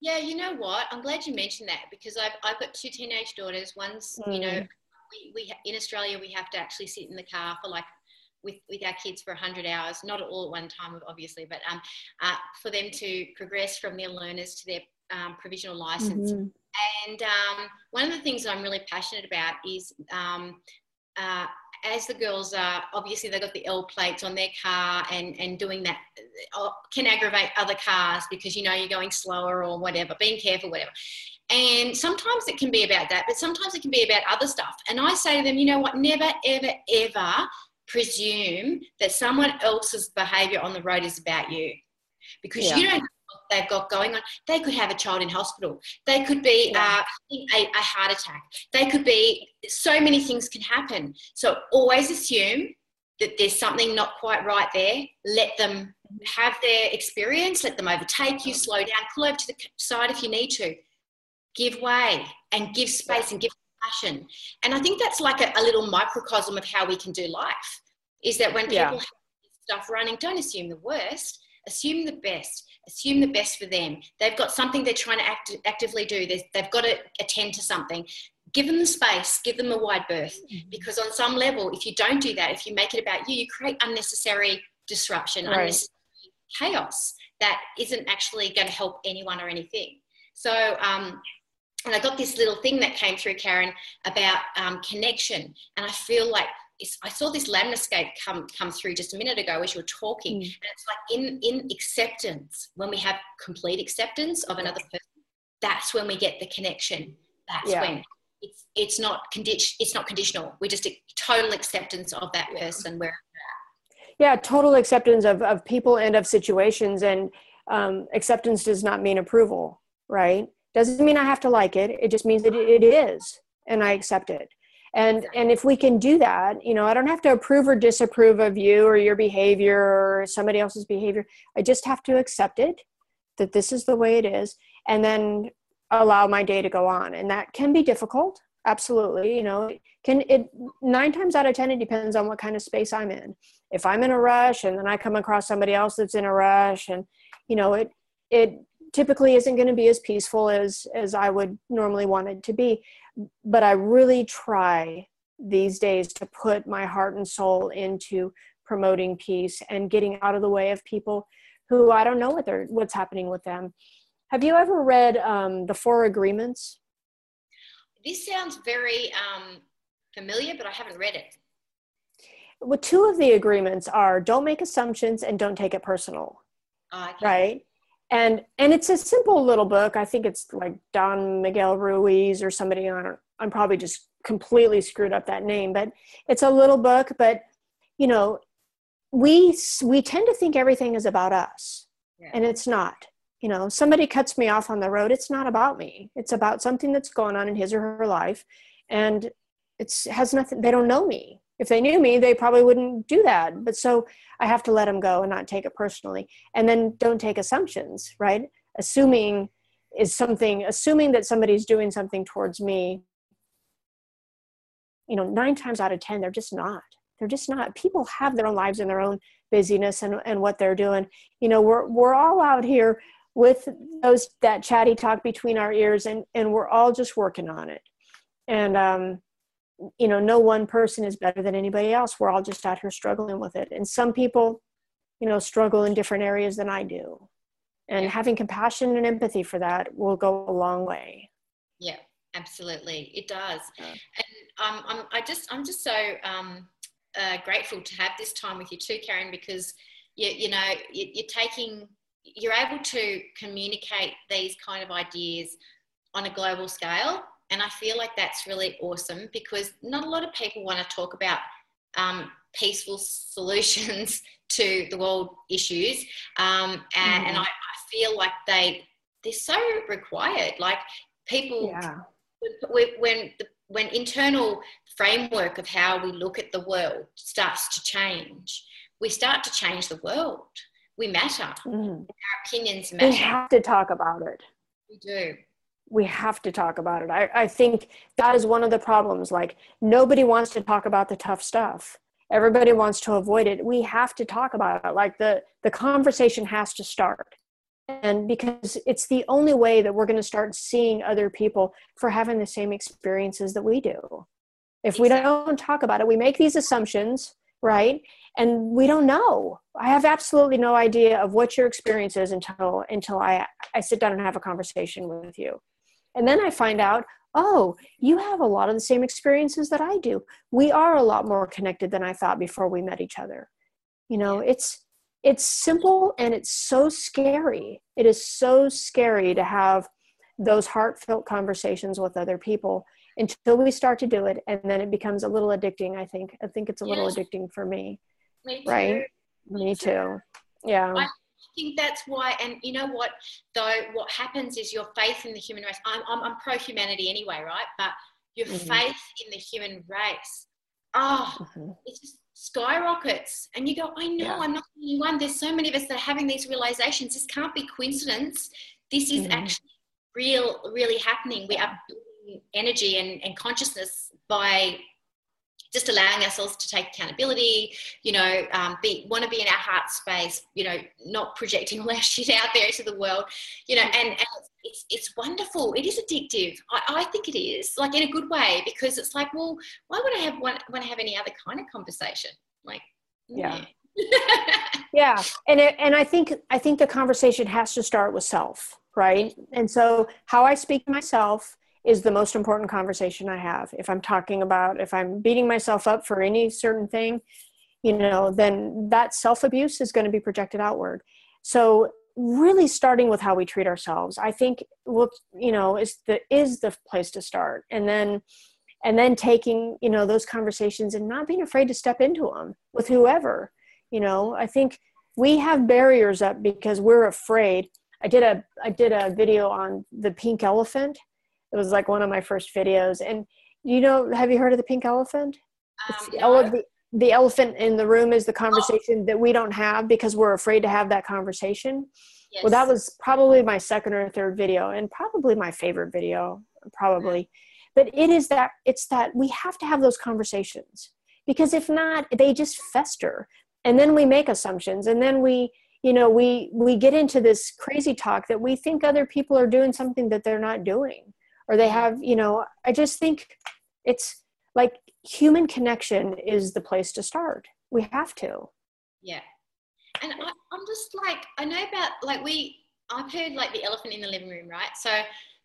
Yeah, you know what? I'm glad you mentioned that because I've, I've got two teenage daughters. One's, mm. you know, mm. we, we in Australia we have to actually sit in the car for like with, with our kids for 100 hours, not all at one time, obviously, but um, uh, for them to progress from their learners to their um, provisional license. Mm-hmm. And um, one of the things I'm really passionate about is um, uh, as the girls are obviously they've got the L plates on their car and and doing that uh, can aggravate other cars because you know you're going slower or whatever, being careful, whatever. And sometimes it can be about that, but sometimes it can be about other stuff. And I say to them, you know what, never, ever, ever presume that someone else's behavior on the road is about you because yeah. you don't know what they've got going on. They could have a child in hospital. They could be yeah. uh, a, a heart attack. They could be, so many things can happen. So always assume that there's something not quite right there. Let them have their experience, let them overtake you, slow down, pull over to the side if you need to. Give way and give space and give compassion. And I think that's like a, a little microcosm of how we can do life is that when people yeah. have stuff running, don't assume the worst, assume the best assume the best for them. They've got something they're trying to act, actively do. they've got to attend to something. Give them the space, give them a wide berth. Mm-hmm. Because on some level, if you don't do that, if you make it about you, you create unnecessary disruption, right. unnecessary chaos that isn't actually going to help anyone or anything. So, um, and I got this little thing that came through, Karen, about um, connection. And I feel like I saw this landscape come come through just a minute ago as you were talking, mm. and it's like in in acceptance when we have complete acceptance of another person, that's when we get the connection. That's yeah. when it's it's not condition it's not conditional. We just total acceptance of that person where. Yeah, total acceptance of of people and of situations, and um, acceptance does not mean approval, right? Doesn't mean i have to like it. It just means that it is and i accept it. And and if we can do that you know i don't have to approve or disapprove of you or your behavior or somebody else's behavior. I just have to accept it that this is the way it is and then allow my day to go on. And that can be difficult absolutely you know. Can it nine times out of ten it depends on what kind of space i'm in. If i'm in a rush and then i come across somebody else that's in a rush and you know it it typically isn't going to be as peaceful as as i would normally want it to be but i really try these days to put my heart and soul into promoting peace and getting out of the way of people who i don't know what they're what's happening with them have you ever read um, the four agreements this sounds very um, familiar, but I haven't read it. Well, two of the agreements are don't make assumptions and don't take it personal. Oh, okay. Right. And and it's a simple little book. I think it's like Don Miguel Ruiz or somebody. I don't. I'm probably just completely screwed up that name, but it's a little book. But you know, we we tend to think everything is about us, yeah. and it's not you know somebody cuts me off on the road it's not about me it's about something that's going on in his or her life and it's has nothing they don't know me if they knew me they probably wouldn't do that. But so i have to let them go and not take it personally. And then don't take assumptions right? Assuming is something assuming that somebody's doing something towards me you know nine times out of ten they're just not. They're just not. People have their own lives and their own busyness and, and what they're doing. You know we're we're all out here with those that chatty talk between our ears and and we're all just working on it. And um you know no one person is better than anybody else we're all just out here struggling with it and some people you know struggle in different areas than i do and yeah. having compassion and empathy for that will go a long way yeah absolutely it does yeah. and um, I'm, I just i'm just so um, uh, grateful to have this time with you too karen because you, you know you, you're taking you're able to communicate these kind of ideas on a global scale. And I feel like that's really awesome because not a lot of people want to talk about um, peaceful solutions to the world issues. Um, and, mm. and I, I, feel like they, they're so required. Like people, yeah. when, the, when internal framework of how we look at the world starts to change, we start to change the world we matter. Mm. Our opinions matter. We have to talk about it. We do. We have to talk about it. I, I think that is one of the problems. Like, nobody wants to talk about the tough stuff. Everybody wants to avoid it. We have to talk about it. Like, the, the conversation has to start. And because it's the only way that we're going to start seeing other people for having the same experiences that we do. If we don't talk about it, we make these assumptions, right? and we don't know i have absolutely no idea of what your experience is until until i i sit down and have a conversation with you and then i find out oh you have a lot of the same experiences that i do. We are a lot more connected than i thought before we met each other. You know it's it's simple and it's so scary. It is so scary to have those heartfelt conversations with other people until we start to do it and then it becomes a little addicting i think. I think it's a little addicting for me. Me right? Me too. Yeah. I think that's why and you know what though what happens is your faith in the human race i'm, I'm, I'm pro humanity anyway right but your mm-hmm. faith in the human race oh mm-hmm. it just skyrockets and you go i know yeah. i'm not the only one there's so many of us that are having these realizations this can't be coincidence this is mm-hmm. actually real really happening we are building energy and, and consciousness by just allowing ourselves to take accountability, you know, um, be want to be in our heart space, you know, not projecting all our shit out there into the world, you know, and, and it's, it's wonderful. It is addictive. I, I think it is, like in a good way, because it's like, well, why would I have want, want to have any other kind of conversation? Like, yeah. yeah, and it, and I think I think the conversation has to start with self, right? And so how I speak to myself is the most important conversation I have. If I'm talking about, if I'm beating myself up for any certain thing, you know, then that self abuse is going to be projected outward. So really starting with how we treat ourselves, I think will, you know, is the is the place to start. And then and then taking, you know, those conversations and not being afraid to step into them with whoever. You know, I think we have barriers up because we're afraid I did a I did a video on the pink elephant. It was like one of my first videos. And you know, have you heard of the pink elephant? Um, the, ele- the, the elephant in the room is the conversation that we don't have because we're afraid to have that conversation. Yes. Well, that was probably my second or third video, and probably my favorite video, probably. But it is that it's that we have to have those conversations because if not, they just fester, and then we make assumptions, and then we, you know, we we get into this crazy talk that we think other people are doing something that they're not doing, or they have, you know. I just think it's like human connection is the place to start. We have to. Yeah. And I, I'm just like, I know about, like, we, I've heard like the elephant in the living room, right? So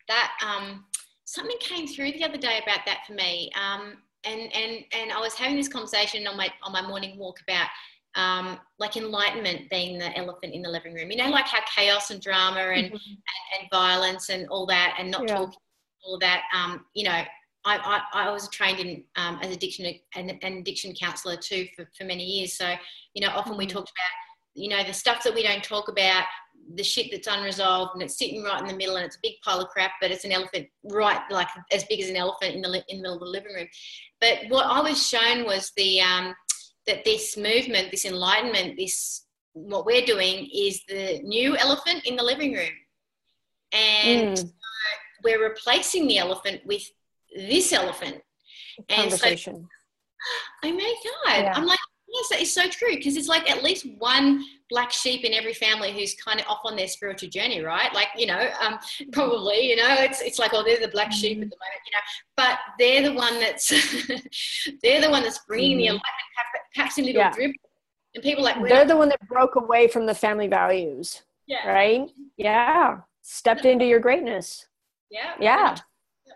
that, um, something came through the other day about that for me. Um, and, and, and I was having this conversation on my, on my morning walk about, um, like enlightenment being the elephant in the living room. You know, like how chaos and drama and, Mhm. and, and violence and all that and not Yeah. talking, all that, um, you know, I, I, I was trained in um, as addiction an, an addiction counselor too for, for many years. So you know, often we Mhm. talked about you know the stuff that we don't talk about, the shit that's unresolved, and it's sitting right in the middle, and it's a big pile of crap, but it's an elephant right like as big as an elephant in the in the middle of the living room. But what I was shown was the um, that this movement, this enlightenment, this what we're doing is the new elephant in the living room, and Mm, we're replacing the elephant with this elephant. And so, oh my God, Yeah. I'm like, yes, that is so true. Because it's like at least one black sheep in every family who's kind of off on their spiritual journey, right? Like, you know, um, probably, you know, it's, it's like, oh, they're the black sheep at the moment, you know, but they're the one that's, they're the one that's bringing the Mhm. enlightenment, perhaps- in little Yeah. drip. And people like, They're the one that broke away from the family values, yeah, right? Yeah. Stepped into your greatness. Yeah, Yeah. We're not,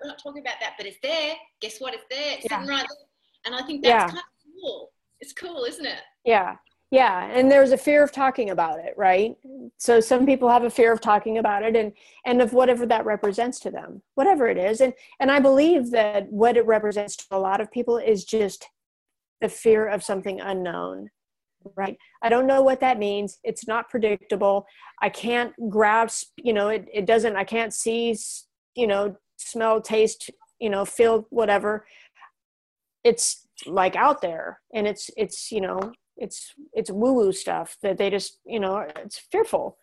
we're not talking about that, but it's there. Guess what? It's there. It's Yeah. sitting right there. And I think that's Yeah. kind of cool. It's cool, isn't it? Yeah. Yeah. And there's a fear of talking about it, right? So some people have a fear of talking about it and and of whatever that represents to them, whatever it is. And and I believe that what it represents to a lot of people is just the fear of something unknown. Right. I don't know what that means. It's not predictable. I can't grasp, you know, it, it doesn't, I can't see, you know, smell, taste, you know, feel whatever. It's like out there and it's, it's, you know, it's, it's woo woo stuff that they just, you know, it's fearful.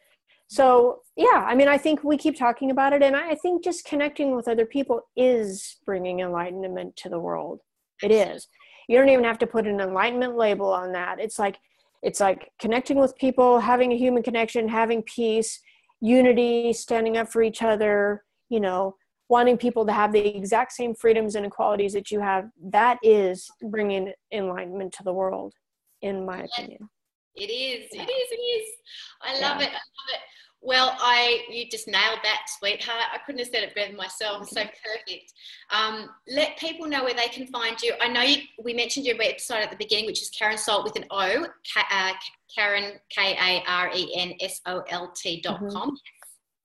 So yeah, I mean, I think we keep talking about it and I think just connecting with other people is bringing enlightenment to the world. It is. You don't even have to put an enlightenment label on that. It's like, it's like connecting with people, having a human connection, having peace, unity, standing up for each other, you know, wanting people to have the exact same freedoms and equalities that you have. That is bringing enlightenment to the world, in my opinion. It is. Yeah. It is. It is. I love Yeah. it. I love it. Well, I you just nailed that, sweetheart. I couldn't have said it better myself. It's so perfect. Um, let people know where they can find you. I know you, we mentioned your website at the beginning, which is Karen Solt with an O, uh, Karen K A R E N S O L T dot com.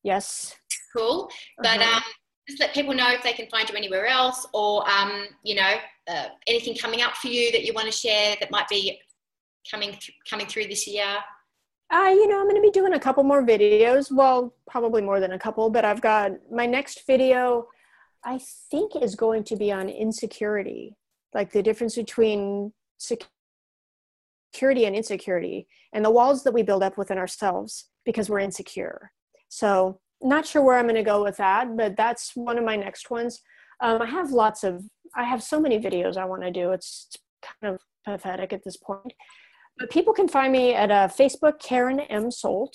Yes. Cool. But Uh-huh. um, just let people know if they can find you anywhere else, or um, you know, uh, anything coming up for you that you want to share that might be coming th- coming through this year. Uh, you know, I'm going to be doing a couple more videos. Well, probably more than a couple, but I've got my next video, I think, is going to be on insecurity, like the difference between security and insecurity, and the walls that we build up within ourselves because we're insecure. So, not sure where I'm going to go with that, but that's one of my next ones. Um, I have lots of, I have so many videos I want to do. It's, it's kind of pathetic at this point. But people can find me at uh, Facebook, Karen M. Solt,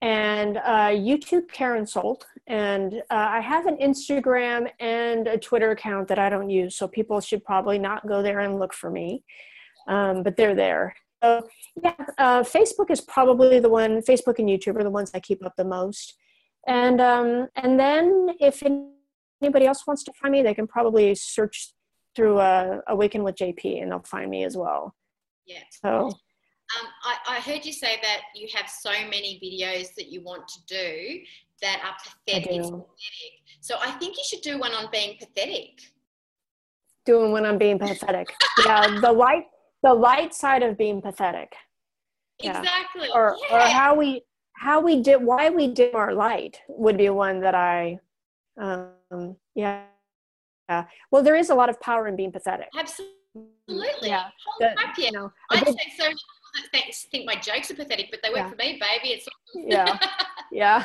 and uh, YouTube, Karen Solt. And uh, I have an Instagram and a Twitter account that I don't use, so people should probably not go there and look for me. Um, but they're there. So yeah, uh, Facebook is probably the one. Facebook and YouTube are the ones I keep up the most. And um, and then if anybody else wants to find me, they can probably search through uh, Awaken with JP, and they'll find me as well. Yeah. So Um, I, I heard you say that you have so many videos that you want to do that are pathetic. I It's do. pathetic. So I think you should do one on being pathetic. doing when I'm being pathetic. yeah, the light the light side of being pathetic. Yeah. Exactly. Or yeah. or how we how we did why we dim our light would be one that I um, yeah. yeah. Well, there is a lot of power in being pathetic. Absolutely. Yeah. The, you know, I say so many people that think my jokes are pathetic, but they work yeah. for me, baby. It's yeah, yeah,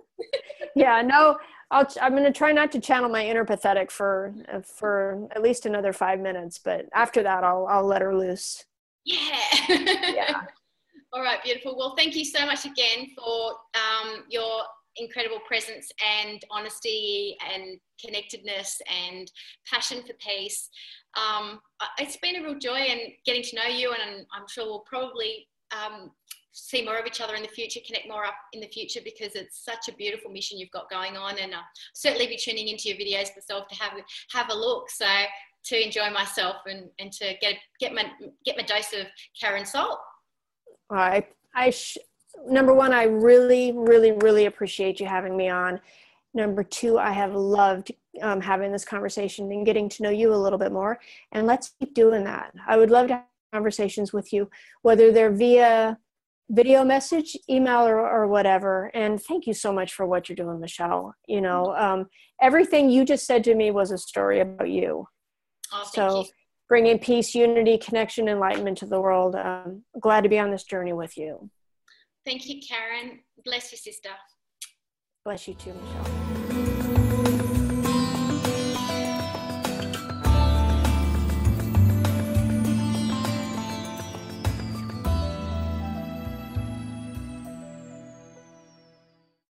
yeah. No, I'll. I'm going to try not to channel my inner pathetic for for at least another five minutes, but after that, I'll I'll let her loose. Yeah. yeah. All right, beautiful. Well, thank you so much again for um, your incredible presence and honesty and connectedness and passion for peace. Um, it's been a real joy and getting to know you, and I'm sure we'll probably um, see more of each other in the future, connect more up in the future because it's such a beautiful mission you've got going on, and I'll certainly be tuning into your videos myself to have have a look. So to enjoy myself and, and to get get my get my dose of Karen Solt. I I sh- number one, I really, really, really appreciate you having me on. Number two, I have loved um, having this conversation and getting to know you a little bit more. And let's keep doing that. I would love to have conversations with you, whether they're via video message, email, or, or whatever. And thank you so much for what you're doing, Michelle. You know, um, everything you just said to me was a story about you. Oh, so, you. Bringing peace, unity, connection, enlightenment to the world. Um, glad to be on this journey with you. Thank you, Karen. Bless you, sister. Bless you too, Michelle.